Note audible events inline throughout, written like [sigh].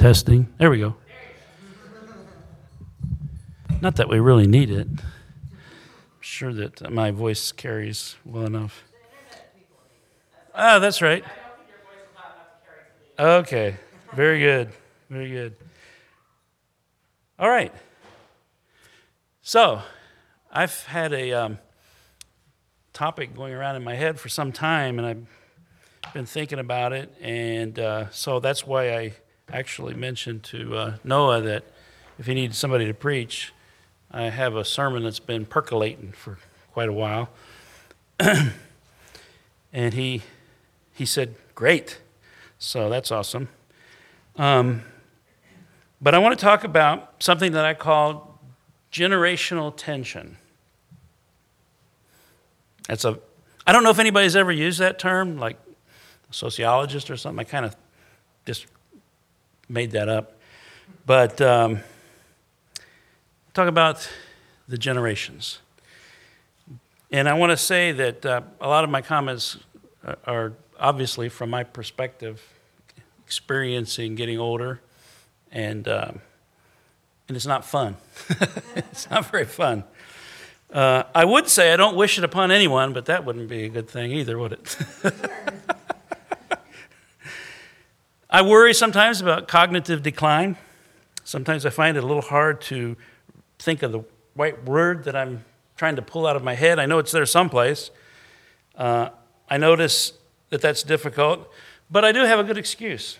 Testing. There we go. Not that we really need it. I'm sure that my voice carries well enough. Ah, that's right. Okay. Very good. Very good. All right. So, I've had a um, topic going around in my head for some time, and I've been thinking about it, and uh, so that's why I actually mentioned to uh, Noah that if he needs somebody to preach, I have a sermon that's been percolating for quite a while. [clears throat] and he, he said, Great. So that's awesome. Um, but I want to talk about something that I call generational tension. That's a, I don't know if anybody's ever used that term, like a sociologist or something. I kind of just made that up. But um, talk about the generations. And I want to say that uh, a lot of my comments are obviously from my perspective, experiencing getting older, and um, and it's not fun. [laughs] it's not very fun. Uh, I would say I don't wish it upon anyone, but that wouldn't be a good thing either, would it? [laughs] I worry sometimes about cognitive decline. Sometimes I find it a little hard to think of the right word that I'm trying to pull out of my head. I know it's there someplace. Uh, I notice that that's difficult, but I do have a good excuse.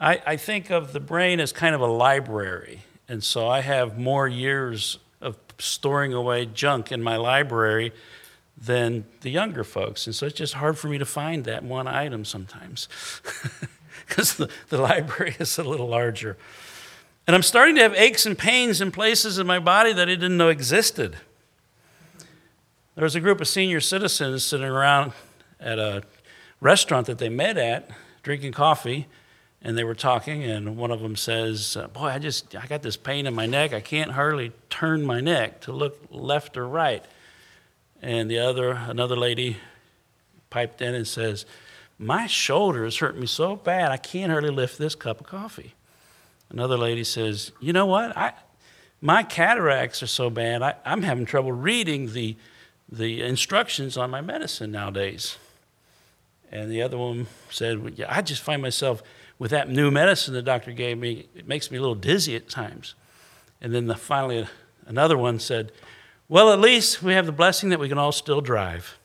I, I think of the brain as kind of a library, and so I have more years of storing away junk in my library than the younger folks. And so it's just hard for me to find that one item sometimes. [laughs] because the, the [laughs] library is a little larger. And I'm starting to have aches and pains in places in my body that I didn't know existed. There was a group of senior citizens sitting around at a restaurant that they met at, drinking coffee, and they were talking, and one of them says, uh, Boy, I just, I got this pain in my neck. I can't hardly turn my neck to look left or right. And the other, another lady piped in and says, my shoulders hurt me so bad I can't hardly lift this cup of coffee. Another lady says, You know what? I, my cataracts are so bad, I, I'm having trouble reading the, the instructions on my medicine nowadays. And the other one said, well, yeah, I just find myself with that new medicine the doctor gave me, it makes me a little dizzy at times. And then the, finally, another one said, Well, at least we have the blessing that we can all still drive.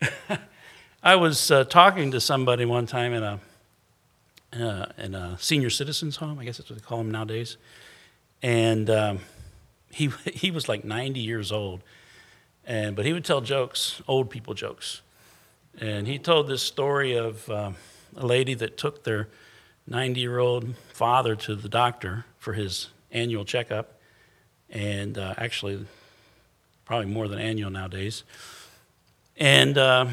[laughs] I was uh, talking to somebody one time in a, uh, in a senior citizens home, I guess that's what they call them nowadays. And um, he, [laughs] he was like 90 years old. And, but he would tell jokes, old people jokes. And he told this story of um, a lady that took their 90 year old father to the doctor for his annual checkup. And uh, actually, probably more than annual nowadays. And uh,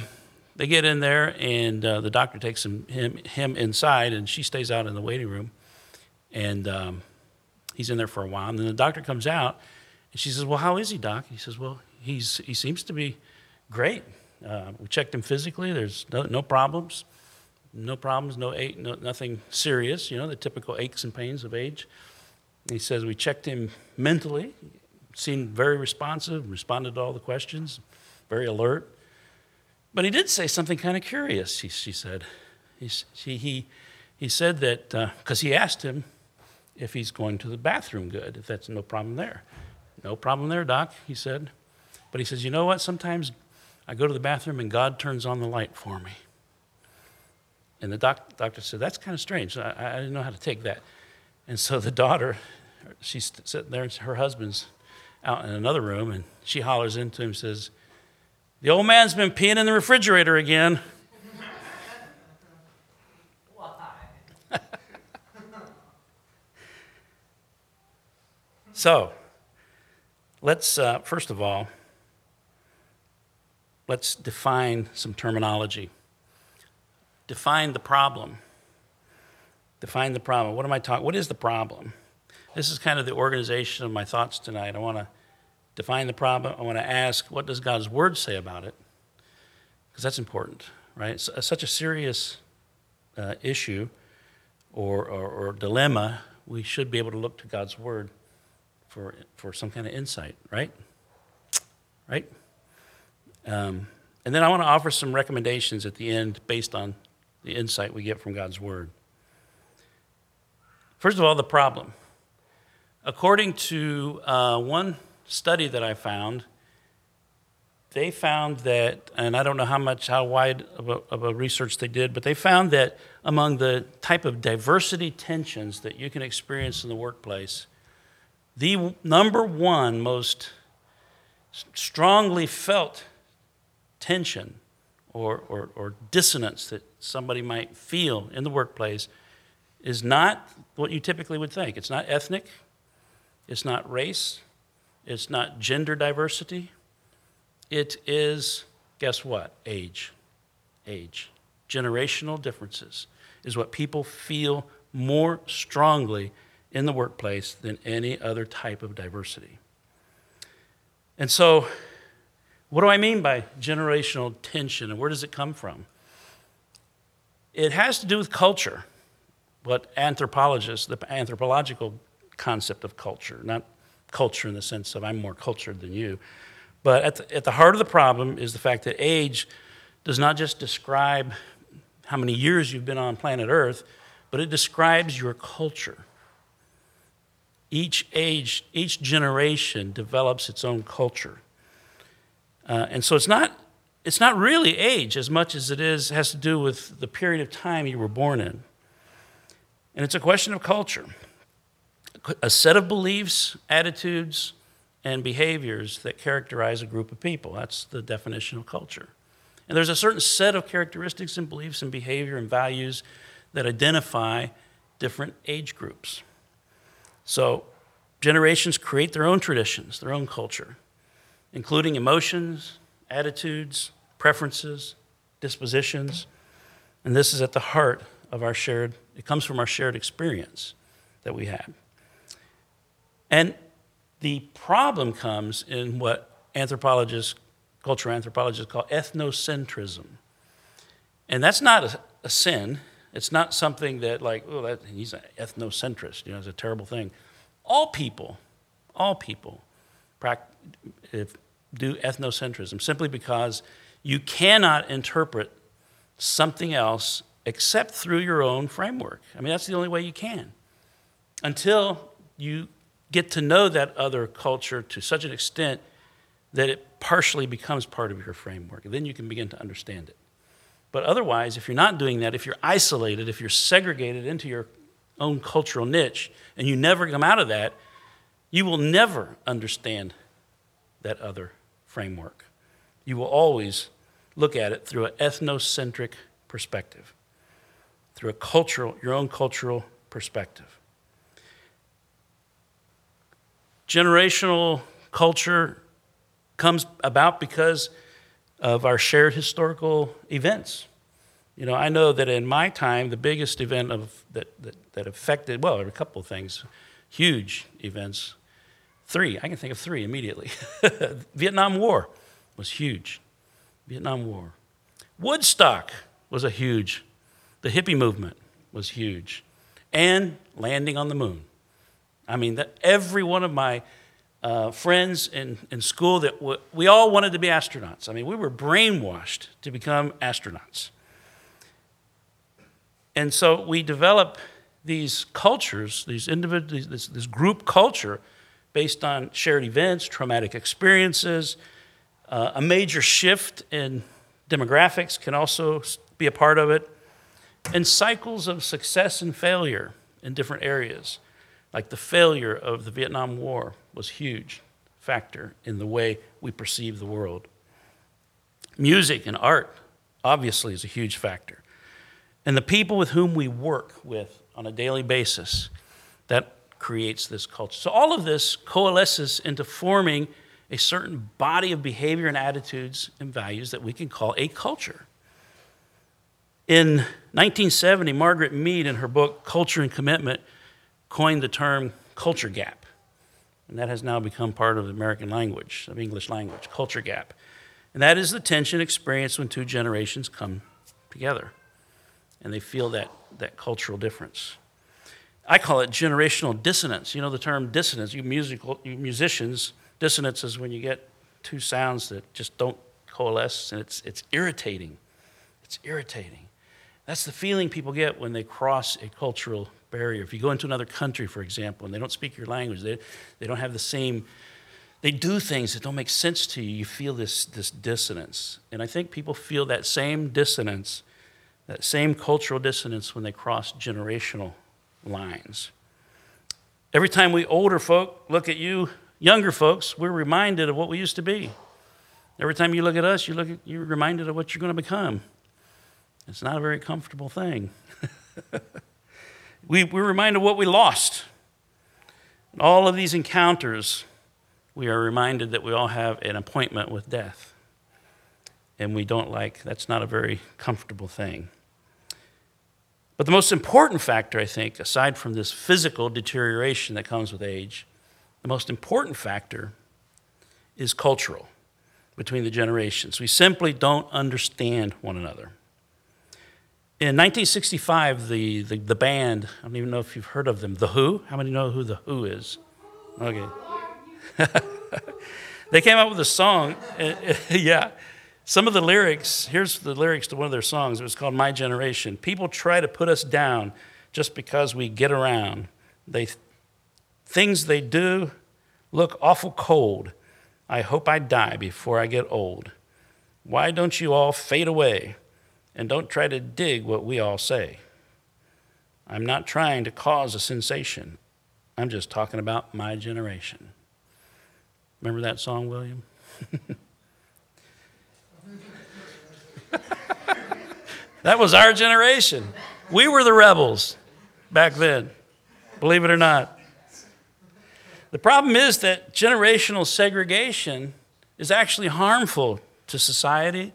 they get in there, and uh, the doctor takes him, him, him inside, and she stays out in the waiting room. And um, he's in there for a while. And then the doctor comes out, and she says, Well, how is he, doc? He says, Well, he's, he seems to be great. Uh, we checked him physically, there's no, no problems. No problems, no, ache, no nothing serious, you know, the typical aches and pains of age. he says, We checked him mentally, seemed very responsive, responded to all the questions, very alert. But he did say something kind of curious, he, she said. He, she, he, he said that, because uh, he asked him if he's going to the bathroom good, if that's no problem there. No problem there, Doc, he said. But he says, you know what? Sometimes I go to the bathroom and God turns on the light for me. And the doc, doctor said, that's kind of strange. I, I didn't know how to take that. And so the daughter, she's sitting there, and her husband's out in another room, and she hollers into him and says, the old man's been peeing in the refrigerator again. [laughs] so, let's, uh, first of all, let's define some terminology. Define the problem. Define the problem. What am I talking? What is the problem? This is kind of the organization of my thoughts tonight. I want to define the problem. I want to ask, what does God's word say about it? because that's important, right? It's such a serious uh, issue or, or, or dilemma, we should be able to look to God's Word for, for some kind of insight, right? Right? Um, and then I want to offer some recommendations at the end based on the insight we get from God's Word. First of all, the problem. According to uh, one study that I found, they found that, and I don't know how much, how wide of a, of a, research they did, but they found that among the type of diversity tensions that you can experience in the workplace, the number one most strongly felt tension or, or, or dissonance that somebody might feel in the workplace is not what you typically would think. It's not ethnic, it's not race, it's not gender diversity it is, guess what? Age. Age. Generational differences is what people feel more strongly in the workplace than any other type of diversity. And so, what do I mean by generational tension and where does it come from? It has to do with culture, what anthropologists, the anthropological concept of culture, not culture in the sense of I'm more cultured than you, but at the, at the heart of the problem is the fact that age does not just describe how many years you've been on planet Earth, but it describes your culture. Each age, each generation develops its own culture. Uh, and so it's not, it's not really age as much as it is has to do with the period of time you were born in. And it's a question of culture. A set of beliefs, attitudes, and behaviors that characterize a group of people. That's the definition of culture. And there's a certain set of characteristics and beliefs and behavior and values that identify different age groups. So, generations create their own traditions, their own culture, including emotions, attitudes, preferences, dispositions. And this is at the heart of our shared, it comes from our shared experience that we have. And the problem comes in what anthropologists, cultural anthropologists call ethnocentrism. And that's not a, a sin. It's not something that, like, oh, that, he's an ethnocentrist, you know, it's a terrible thing. All people, all people do ethnocentrism simply because you cannot interpret something else except through your own framework. I mean, that's the only way you can. Until you get to know that other culture to such an extent that it partially becomes part of your framework. And then you can begin to understand it. But otherwise, if you're not doing that, if you're isolated, if you're segregated into your own cultural niche, and you never come out of that, you will never understand that other framework. You will always look at it through an ethnocentric perspective, through a cultural, your own cultural perspective. Generational culture comes about because of our shared historical events. You know, I know that in my time, the biggest event of, that, that, that affected, well, a couple of things, huge events. Three, I can think of three immediately. [laughs] Vietnam War was huge. Vietnam War. Woodstock was a huge, the hippie movement was huge. And landing on the moon. I mean, that every one of my uh, friends in, in school that w- we all wanted to be astronauts. I mean, we were brainwashed to become astronauts. And so we develop these cultures, these individuals, this, this group culture based on shared events, traumatic experiences. Uh, a major shift in demographics can also be a part of it, and cycles of success and failure in different areas. Like the failure of the Vietnam War was huge factor in the way we perceive the world. Music and art obviously is a huge factor. And the people with whom we work with on a daily basis, that creates this culture. So all of this coalesces into forming a certain body of behavior and attitudes and values that we can call a culture. In 1970, Margaret Mead, in her book Culture and Commitment, coined the term culture gap. And that has now become part of the American language, of English language, culture gap. And that is the tension experienced when two generations come together and they feel that, that cultural difference. I call it generational dissonance. You know the term dissonance. You musical, you musicians, dissonance is when you get two sounds that just don't coalesce, and it's it's irritating. It's irritating. That's the feeling people get when they cross a cultural barrier. If you go into another country, for example, and they don't speak your language, they, they don't have the same, they do things that don't make sense to you, you feel this, this dissonance. And I think people feel that same dissonance, that same cultural dissonance when they cross generational lines. Every time we older folk look at you, younger folks, we're reminded of what we used to be. Every time you look at us, you look at, you're reminded of what you're going to become. It's not a very comfortable thing. [laughs] we, we're reminded of what we lost. In all of these encounters, we are reminded that we all have an appointment with death. And we don't like, that's not a very comfortable thing. But the most important factor, I think, aside from this physical deterioration that comes with age, the most important factor is cultural between the generations. We simply don't understand one another. In 1965, the, the, the, band, I don't even know if you've heard of them, The Who. How many know who The Who is? Okay. [laughs] they came out with a song. [laughs] yeah. Some of the lyrics, here's the lyrics to one of their songs. It was called My Generation. People try to put us down just because we get around. They, things they do look awful cold. I hope I die before I get old. Why don't you all fade away and don't try to dig what we all say? I'm not trying to cause a sensation. I'm just talking about my generation. Remember that song, William? [laughs] that was our generation. We were the rebels back then, believe it or not. The problem is that generational segregation is actually harmful to society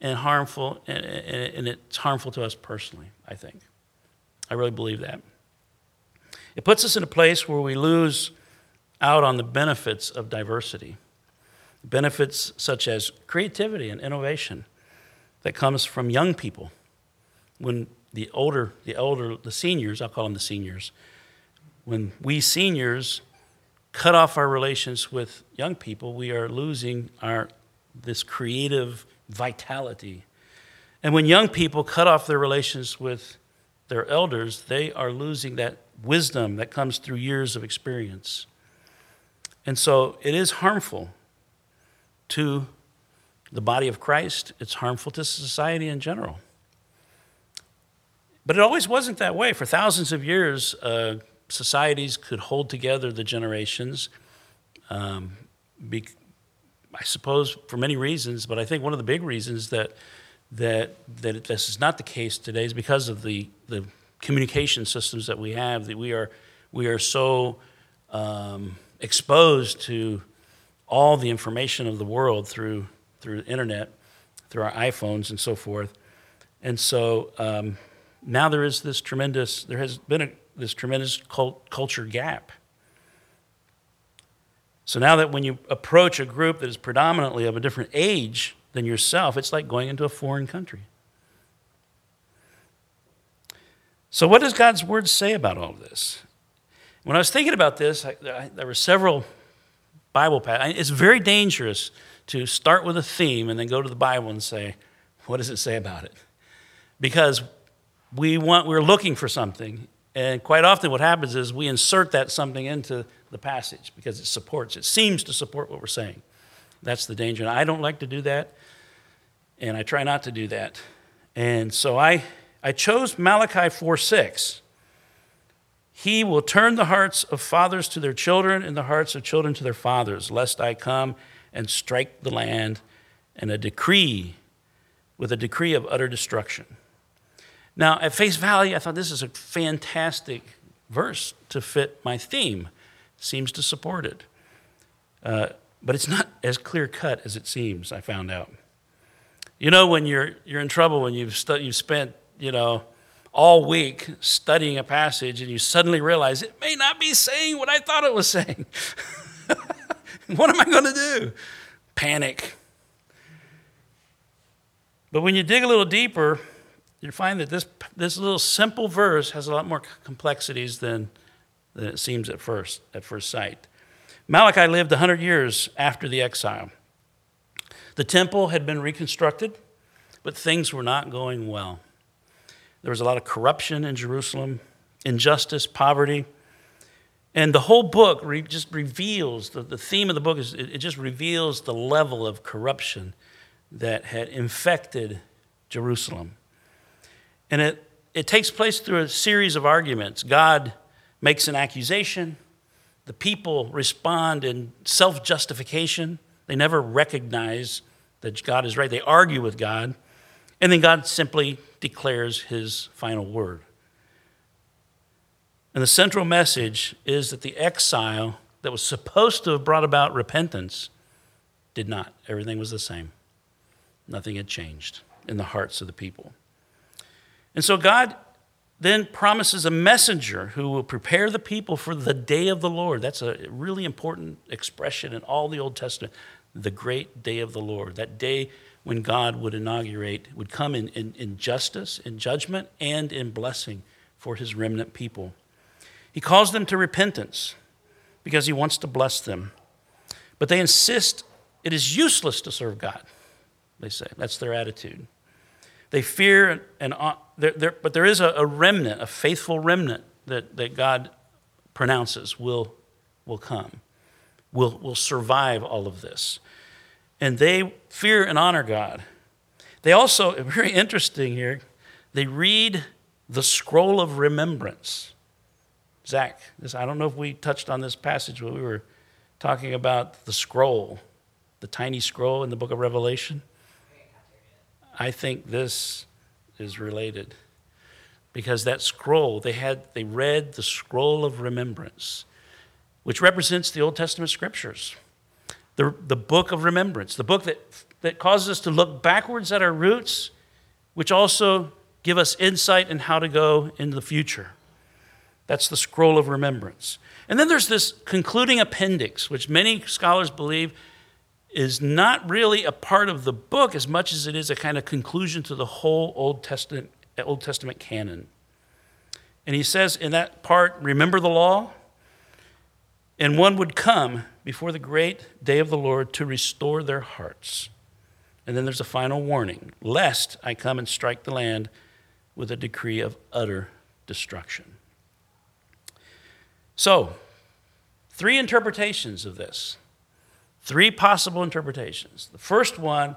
and harmful, and it's harmful to us personally, I think. I really believe that. It puts us in a place where we lose out on the benefits of diversity, benefits such as creativity and innovation that comes from young people. When the older, the older, the seniors, I'll call them the seniors, when we seniors cut off our relations with young people, we are losing our this creative vitality. And when young people cut off their relations with their elders, they are losing that wisdom that comes through years of experience. And so it is harmful to the body of Christ, it's harmful to society in general. But it always wasn't that way. For thousands of years, uh, societies could hold together the generations, um, be, I suppose, for many reasons, but I think one of the big reasons that, that, that this is not the case today is because of the, the communication systems that we have, that we are, we are so um, exposed to all the information of the world through through the internet, through our iPhones and so forth. And so um, now there is this tremendous, there has been a, this tremendous cult, culture gap. So now that when you approach a group that is predominantly of a different age than yourself, it's like going into a foreign country. So, what does God's word say about all of this? When I was thinking about this, I, I, there were several Bible passages. It's very dangerous to start with a theme and then go to the Bible and say, what does it say about it? Because we want, we're looking for something, and quite often what happens is we insert that something into the passage because it supports, it seems to support what we're saying. That's the danger. And I don't like to do that, and I try not to do that. And so I, I chose Malachi 4 6. He will turn the hearts of fathers to their children and the hearts of children to their fathers, lest I come and strike the land and a decree with a decree of utter destruction. Now, at face value, I thought this is a fantastic verse to fit my theme. Seems to support it. Uh, but it's not as clear cut as it seems, I found out. You know, when you're, you're in trouble, when you've, stu- you've spent, you know, all week studying a passage and you suddenly realize it may not be saying what I thought it was saying. [laughs] what am I going to do? Panic. But when you dig a little deeper, you find that this, this little simple verse has a lot more complexities than, than it seems at first, at first sight. Malachi lived 100 years after the exile. The temple had been reconstructed, but things were not going well. There was a lot of corruption in Jerusalem, injustice, poverty. And the whole book re- just reveals the, the theme of the book is it, it just reveals the level of corruption that had infected Jerusalem. And it, it takes place through a series of arguments. God makes an accusation, the people respond in self justification. They never recognize that God is right. They argue with God. And then God simply declares his final word. And the central message is that the exile that was supposed to have brought about repentance did not. Everything was the same, nothing had changed in the hearts of the people. And so God then promises a messenger who will prepare the people for the day of the Lord. That's a really important expression in all the Old Testament. The great day of the Lord, that day when God would inaugurate, would come in, in, in justice, in judgment, and in blessing for his remnant people. He calls them to repentance because he wants to bless them. But they insist it is useless to serve God, they say. That's their attitude. They fear, and, they're, they're, but there is a, a remnant, a faithful remnant that, that God pronounces will, will come, will, will survive all of this. And they fear and honor God. They also, [laughs] very interesting here, they read the scroll of remembrance. Zach, this, I don't know if we touched on this passage when we were talking about the scroll, the tiny scroll in the book of Revelation. I think this is related. Because that scroll they had they read the scroll of remembrance which represents the old testament scriptures. The, the book of remembrance the book that, that causes us to look backwards at our roots which also give us insight in how to go into the future. That's the scroll of remembrance. And then there's this concluding appendix which many scholars believe is not really a part of the book as much as it is a kind of conclusion to the whole Old Testament, Old Testament canon. And he says in that part, remember the law? And one would come before the great day of the Lord to restore their hearts. And then there's a final warning lest I come and strike the land with a decree of utter destruction. So, three interpretations of this. Three possible interpretations. The first one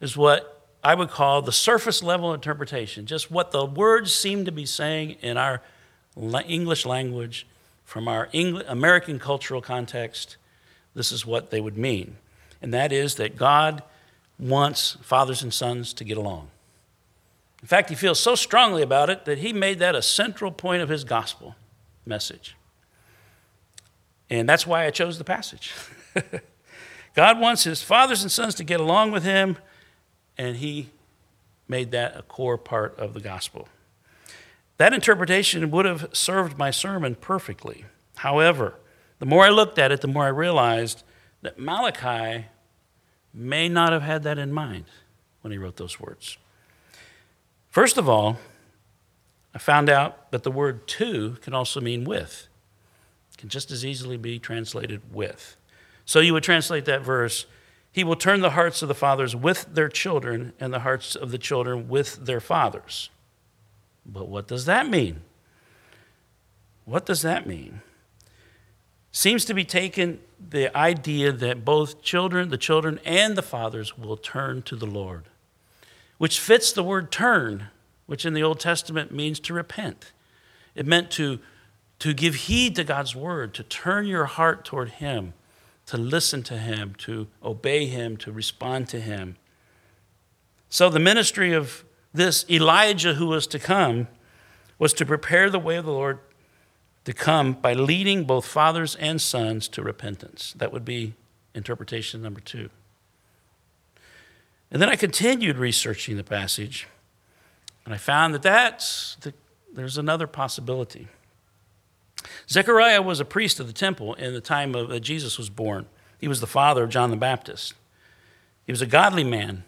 is what I would call the surface level interpretation, just what the words seem to be saying in our English language from our American cultural context. This is what they would mean. And that is that God wants fathers and sons to get along. In fact, he feels so strongly about it that he made that a central point of his gospel message. And that's why I chose the passage. [laughs] God wants his fathers and sons to get along with him, and he made that a core part of the gospel. That interpretation would have served my sermon perfectly. However, the more I looked at it, the more I realized that Malachi may not have had that in mind when he wrote those words. First of all, I found out that the word to can also mean with. It can just as easily be translated with. So you would translate that verse He will turn the hearts of the fathers with their children, and the hearts of the children with their fathers. But what does that mean? What does that mean? Seems to be taken the idea that both children, the children, and the fathers will turn to the Lord, which fits the word turn, which in the Old Testament means to repent. It meant to, to give heed to God's word, to turn your heart toward Him to listen to him, to obey him, to respond to him. So, the ministry of this Elijah who was to come was to prepare the way of the Lord to come by leading both fathers and sons to repentance. That would be interpretation number two. And then I continued researching the passage, and I found that that's the, there's another possibility. Zechariah was a priest of the temple in the time of, that Jesus was born. He was the father of John the Baptist. He was a godly man,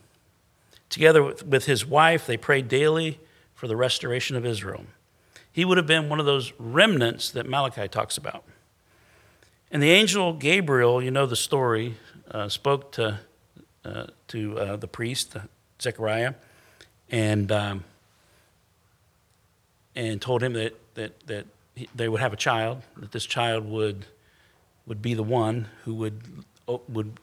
Together with, with his wife, they prayed daily for the restoration of Israel. He would have been one of those remnants that Malachi talks about. And the angel Gabriel, you know the story, uh, spoke to, uh, to uh, the priest, Zechariah, and, um, and told him that, that, that they would have a child, that this child would, would be the one who would, would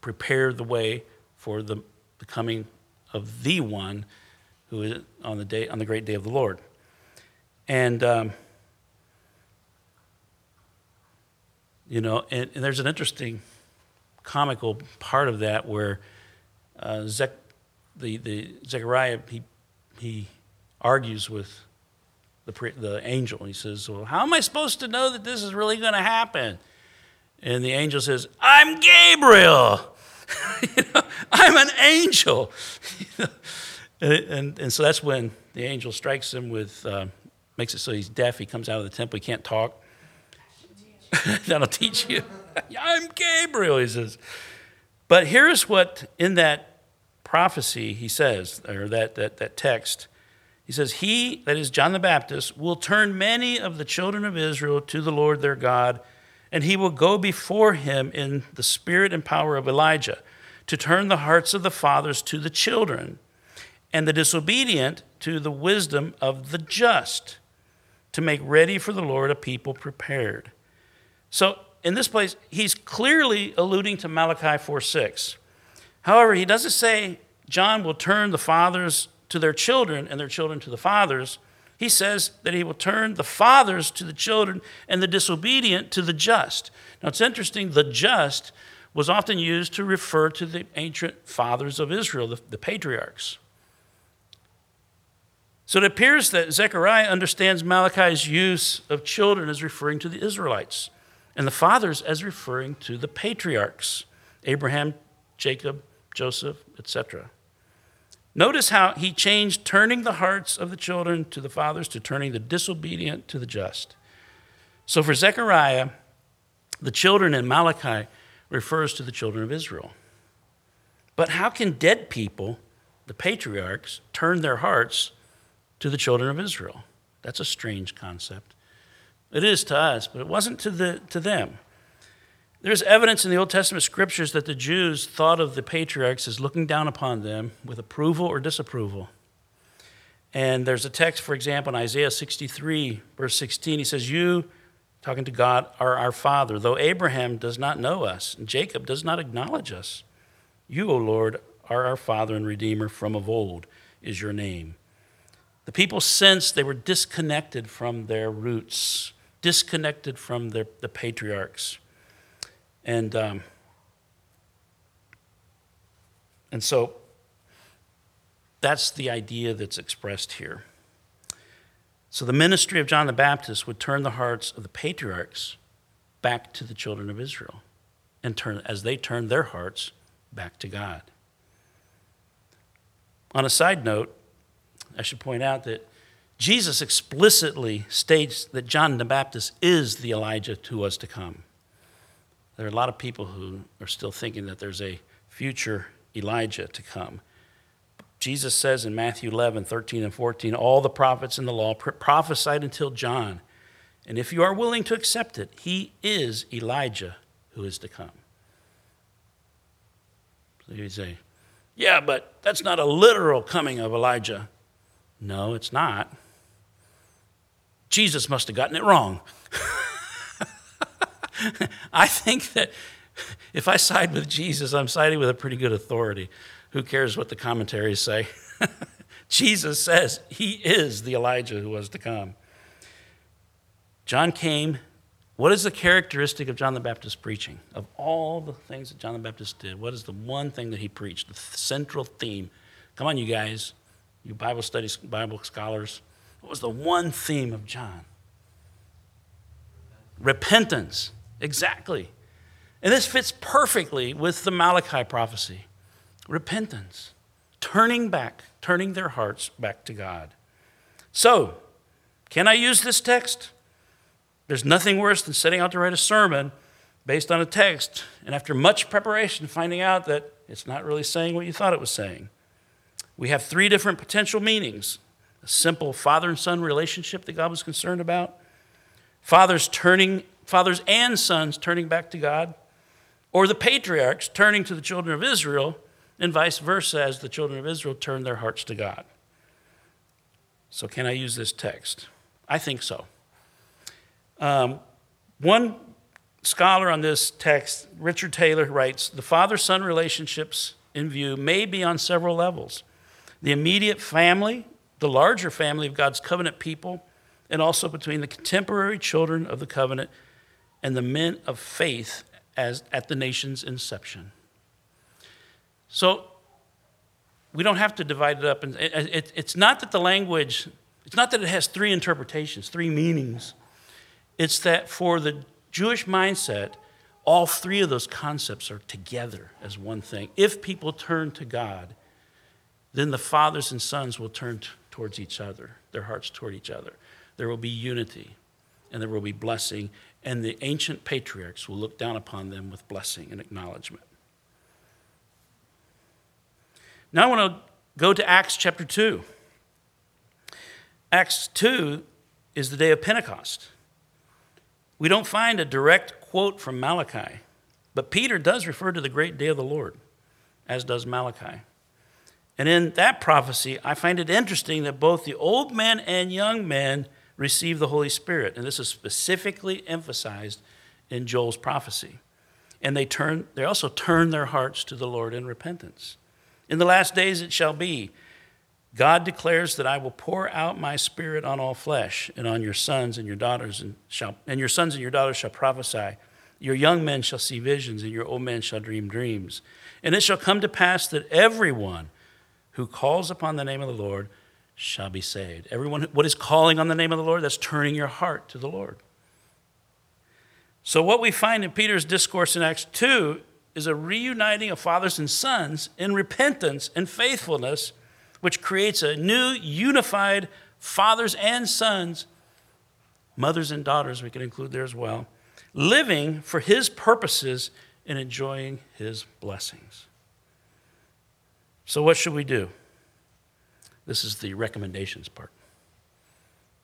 prepare the way for the, the coming of the one who is on the day on the great day of the Lord. And um, you know, and, and, there's an interesting comical part of that where uh, Zech, the the Zechariah he he argues with the the angel. He says, "Well, how am I supposed to know that this is really going to happen?" And the angel says, "I'm Gabriel." [laughs] you know, I'm an angel. [laughs] and, and, and, so that's when the angel strikes him with, uh, makes it so he's deaf. He comes out of the temple, he can't talk. [laughs] That'll teach you. I'm Gabriel, he says. But here's what in that prophecy he says, or that, that, that text. He says, He, that is John the Baptist, will turn many of the children of Israel to the Lord their God and he will go before him in the spirit and power of Elijah to turn the hearts of the fathers to the children and the disobedient to the wisdom of the just to make ready for the Lord a people prepared. So, in this place, he's clearly alluding to Malachi 4 6. However, he doesn't say John will turn the fathers to their children and their children to the fathers he says that he will turn the fathers to the children and the disobedient to the just. Now it's interesting, the just was often used to refer to the ancient fathers of Israel, the, the patriarchs. So it appears that Zechariah understands Malachi's use of children as referring to the Israelites and the fathers as referring to the patriarchs Abraham, Jacob, Joseph, etc. Notice how he changed turning the hearts of the children to the fathers to turning the disobedient to the just. So for Zechariah, the children in Malachi refers to the children of Israel. But how can dead people, the patriarchs, turn their hearts to the children of Israel? That's a strange concept. It is to us, but it wasn't to, the, to them. There's evidence in the Old Testament scriptures that the Jews thought of the patriarchs as looking down upon them with approval or disapproval. And there's a text, for example, in Isaiah 63, verse 16. He says, You, talking to God, are our Father, though Abraham does not know us, and Jacob does not acknowledge us. You, O Lord, are our Father and Redeemer from of old, is your name. The people sensed they were disconnected from their roots, disconnected from their, the patriarchs. And, um, and so that's the idea that's expressed here. So the ministry of John the Baptist would turn the hearts of the patriarchs back to the children of Israel and turn as they turned their hearts back to God. On a side note, I should point out that Jesus explicitly states that John the Baptist is the Elijah who was to come. There are a lot of people who are still thinking that there's a future Elijah to come. Jesus says in Matthew 11, 13, and 14, all the prophets in the law prophesied until John. And if you are willing to accept it, he is Elijah who is to come. So you say, yeah, but that's not a literal coming of Elijah. No, it's not. Jesus must have gotten it wrong. [laughs] [laughs] I think that if I side with Jesus, I'm siding with a pretty good authority. Who cares what the commentaries say? [laughs] Jesus says he is the Elijah who was to come. John came. What is the characteristic of John the Baptist preaching? Of all the things that John the Baptist did, what is the one thing that he preached? The central theme. Come on, you guys, you Bible studies, Bible scholars. What was the one theme of John? Repentance. Exactly. And this fits perfectly with the Malachi prophecy repentance, turning back, turning their hearts back to God. So, can I use this text? There's nothing worse than setting out to write a sermon based on a text, and after much preparation, finding out that it's not really saying what you thought it was saying. We have three different potential meanings a simple father and son relationship that God was concerned about, fathers turning, fathers and sons turning back to God, or the patriarchs turning to the children of Israel, and vice versa as the children of Israel turn their hearts to God. So, can I use this text? I think so. Um, one scholar on this text, Richard Taylor, writes The father son relationships in view may be on several levels the immediate family, the larger family of God's covenant people, and also between the contemporary children of the covenant and the men of faith as at the nation's inception. So we don't have to divide it up. And it, it, it's not that the language, it's not that it has three interpretations, three meanings. It's that for the Jewish mindset, all three of those concepts are together as one thing. If people turn to God, then the fathers and sons will turn t- towards each other, their hearts toward each other. There will be unity and there will be blessing, and the ancient patriarchs will look down upon them with blessing and acknowledgement. Now I want to go to Acts chapter 2. Acts 2 is the day of Pentecost. We don't find a direct quote from Malachi, but Peter does refer to the great day of the Lord, as does Malachi. And in that prophecy, I find it interesting that both the old men and young men receive the Holy Spirit. And this is specifically emphasized in Joel's prophecy. And they turn they also turn their hearts to the Lord in repentance. In the last days it shall be God declares that I will pour out my spirit on all flesh, and on your sons and your daughters, and, shall, and your sons and your daughters shall prophesy. Your young men shall see visions, and your old men shall dream dreams. And it shall come to pass that everyone who calls upon the name of the Lord shall be saved. Everyone, what is calling on the name of the Lord? That's turning your heart to the Lord. So, what we find in Peter's discourse in Acts 2 is a reuniting of fathers and sons in repentance and faithfulness which creates a new, unified fathers and sons, mothers and daughters, we can include there as well, living for His purposes and enjoying His blessings. So, what should we do? This is the recommendations part.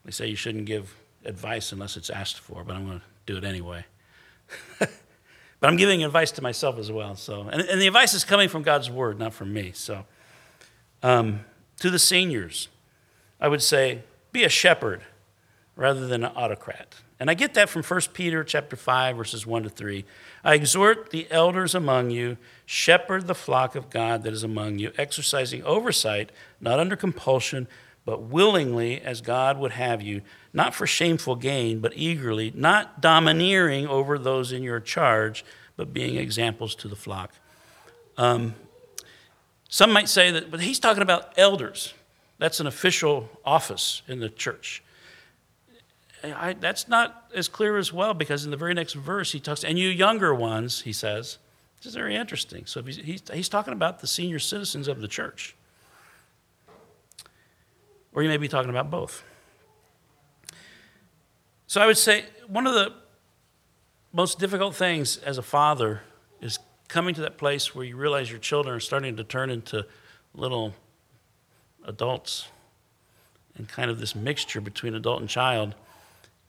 They say you shouldn't give advice unless it's asked for, but I'm going to do it anyway. [laughs] but I'm giving advice to myself as well. So, and, and the advice is coming from God's word, not from me. So, um, to the seniors, I would say, be a shepherd rather than an autocrat. And I get that from 1 Peter chapter 5 verses 1 to 3. I exhort the elders among you, shepherd the flock of God that is among you, exercising oversight, not under compulsion, but willingly as God would have you, not for shameful gain, but eagerly, not domineering over those in your charge, but being examples to the flock. Um, some might say that, but he's talking about elders. That's an official office in the church. I, that's not as clear as well because in the very next verse he talks, and you younger ones, he says. This is very interesting. So he's, he's, he's talking about the senior citizens of the church. Or you may be talking about both. So I would say one of the most difficult things as a father is coming to that place where you realize your children are starting to turn into little adults and kind of this mixture between adult and child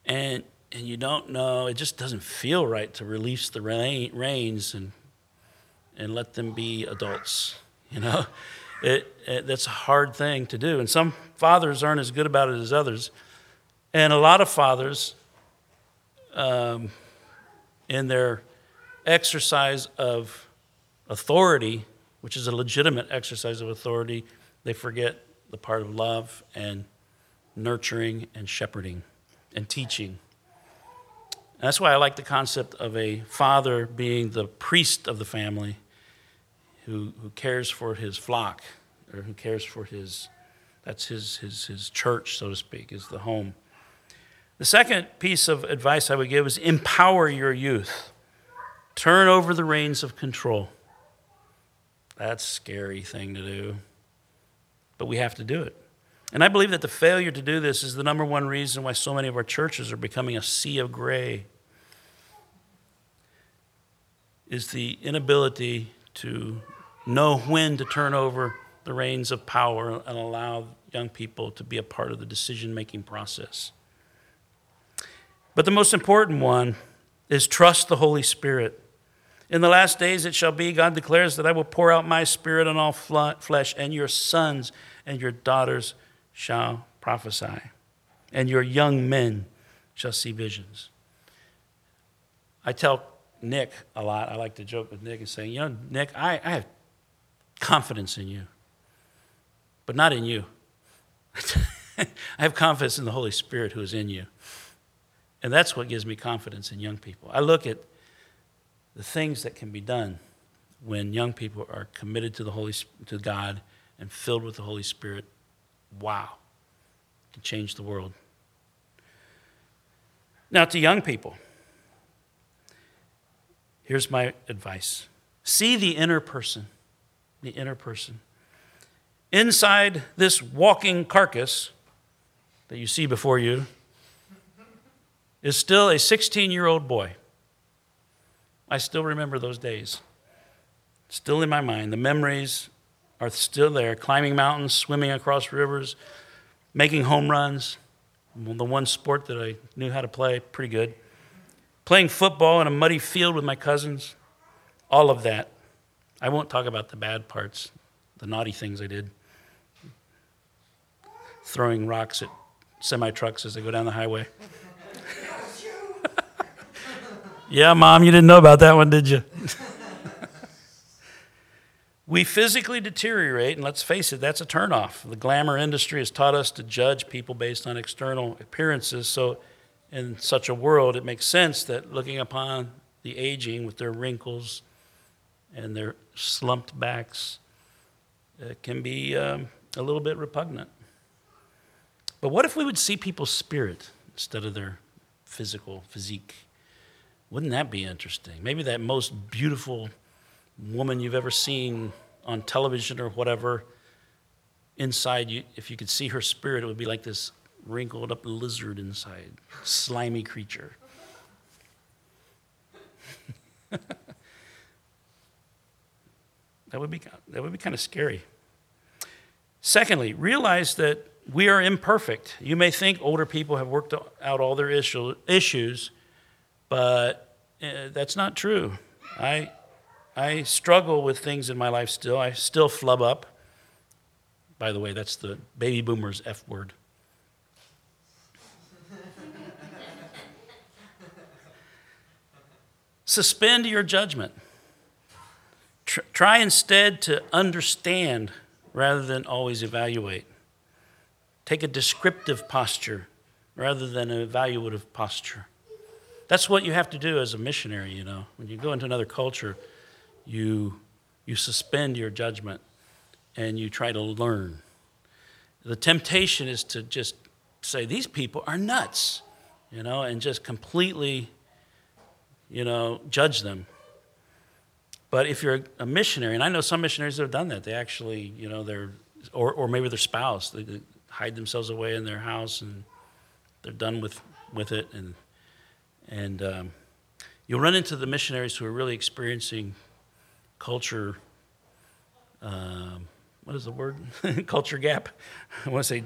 and and you don't know it just doesn't feel right to release the reins and and let them be adults you know? [laughs] It, it, that's a hard thing to do. And some fathers aren't as good about it as others. And a lot of fathers um, in their exercise of authority, which is a legitimate exercise of authority, they forget the part of love and nurturing and shepherding and teaching. That's why I like the concept of a father being the priest of the family who, who cares for his flock or who cares for his, that's his, his, his church, so to speak, is the home. The second piece of advice I would give is empower your youth. Turn over the reins of control. That's a scary thing to do, but we have to do it. And I believe that the failure to do this is the number one reason why so many of our churches are becoming a sea of gray. Is the inability to know when to turn over the reins of power and allow young people to be a part of the decision making process. But the most important one is trust the Holy Spirit. In the last days it shall be, God declares, that I will pour out my spirit on all flesh, and your sons and your daughters shall prophesy, and your young men shall see visions. I tell Nick a lot, I like to joke with Nick and say, You know, Nick, I, I have confidence in you, but not in you. [laughs] I have confidence in the Holy Spirit who is in you. And that's what gives me confidence in young people. I look at the things that can be done when young people are committed to the Holy to God and filled with the Holy Spirit. Wow. To change the world. Now to young people. Here's my advice. See the inner person. The inner person. Inside this walking carcass that you see before you is still a 16 year old boy. I still remember those days. Still in my mind. The memories are still there climbing mountains, swimming across rivers, making home runs. The one sport that I knew how to play pretty good. Playing football in a muddy field with my cousins. All of that. I won't talk about the bad parts, the naughty things I did. Throwing rocks at semi trucks as they go down the highway. [laughs] Yeah, mom, you didn't know about that one, did you? [laughs] we physically deteriorate, and let's face it, that's a turnoff. The glamour industry has taught us to judge people based on external appearances. So, in such a world, it makes sense that looking upon the aging with their wrinkles and their slumped backs it can be um, a little bit repugnant. But what if we would see people's spirit instead of their physical physique? Wouldn't that be interesting? Maybe that most beautiful woman you've ever seen on television or whatever, inside you, if you could see her spirit, it would be like this wrinkled up lizard inside, slimy creature. [laughs] that would be that would be kind of scary. Secondly, realize that we are imperfect. You may think older people have worked out all their issue, issues, but uh, that's not true. I, I struggle with things in my life still. I still flub up. By the way, that's the baby boomers F word. [laughs] Suspend your judgment. Tr- try instead to understand rather than always evaluate. Take a descriptive posture rather than an evaluative posture. That's what you have to do as a missionary, you know. When you go into another culture, you, you suspend your judgment and you try to learn. The temptation is to just say, these people are nuts, you know, and just completely, you know, judge them. But if you're a missionary, and I know some missionaries that have done that, they actually, you know, they're, or, or maybe their spouse, they, they hide themselves away in their house and they're done with, with it and and um, you'll run into the missionaries who are really experiencing culture. Um, what is the word? [laughs] culture gap. I want to say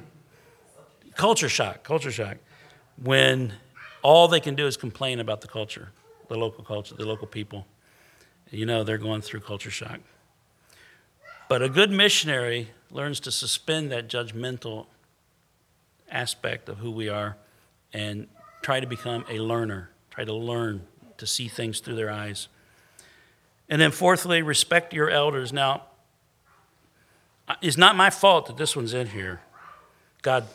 culture shock. Culture shock. When all they can do is complain about the culture, the local culture, the local people. You know, they're going through culture shock. But a good missionary learns to suspend that judgmental aspect of who we are and try to become a learner, try to learn to see things through their eyes. And then, fourthly, respect your elders. Now, it's not my fault that this one's in here. God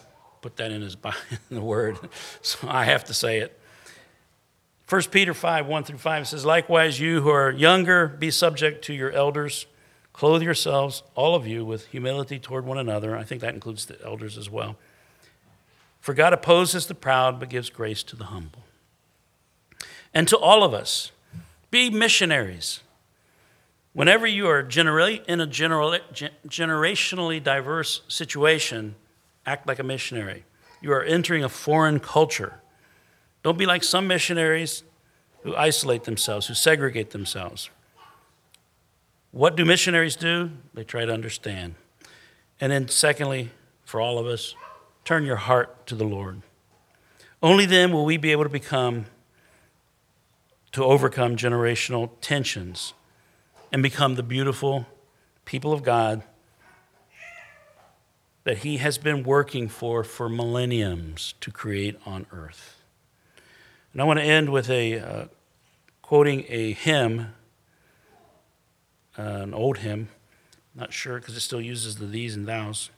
put that in his [laughs] in the word, [laughs] so I have to say it. 1 Peter 5, 1 through 5 says, Likewise, you who are younger, be subject to your elders. Clothe yourselves, all of you, with humility toward one another. I think that includes the elders as well. For God opposes the proud, but gives grace to the humble. And to all of us, be missionaries. Whenever you are in a generationally diverse situation, act like a missionary. You are entering a foreign culture. Don't be like some missionaries who isolate themselves, who segregate themselves. What do missionaries do? They try to understand. And then, secondly, for all of us, turn your heart to the Lord. Only then will we be able to become, to overcome generational tensions and become the beautiful people of God that He has been working for for millenniums to create on earth. And I want to end with a uh, quoting a hymn, uh, an old hymn, not sure because it still uses the thees and thous,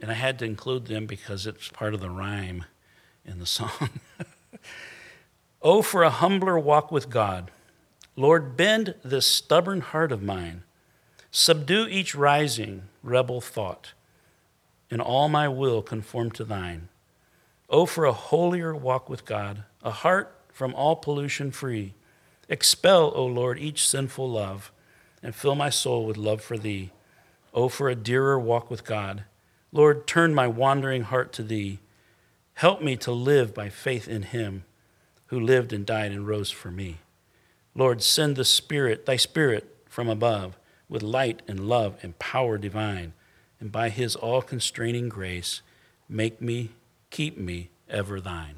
and I had to include them because it's part of the rhyme in the [laughs] song. oh, for a humbler walk with God. Lord, bend this stubborn heart of mine. Subdue each rising rebel thought. and all my will conform to thine. Oh, for a holier walk with God, a heart from all pollution free. Expel, O Lord, each sinful love, and fill my soul with love for thee. Oh, for a dearer walk with God. Lord, turn my wandering heart to thee. Help me to live by faith in him who lived and died and rose for me. Lord, send the Spirit, thy Spirit from above, with light and love and power divine, and by his all constraining grace, make me, keep me ever thine.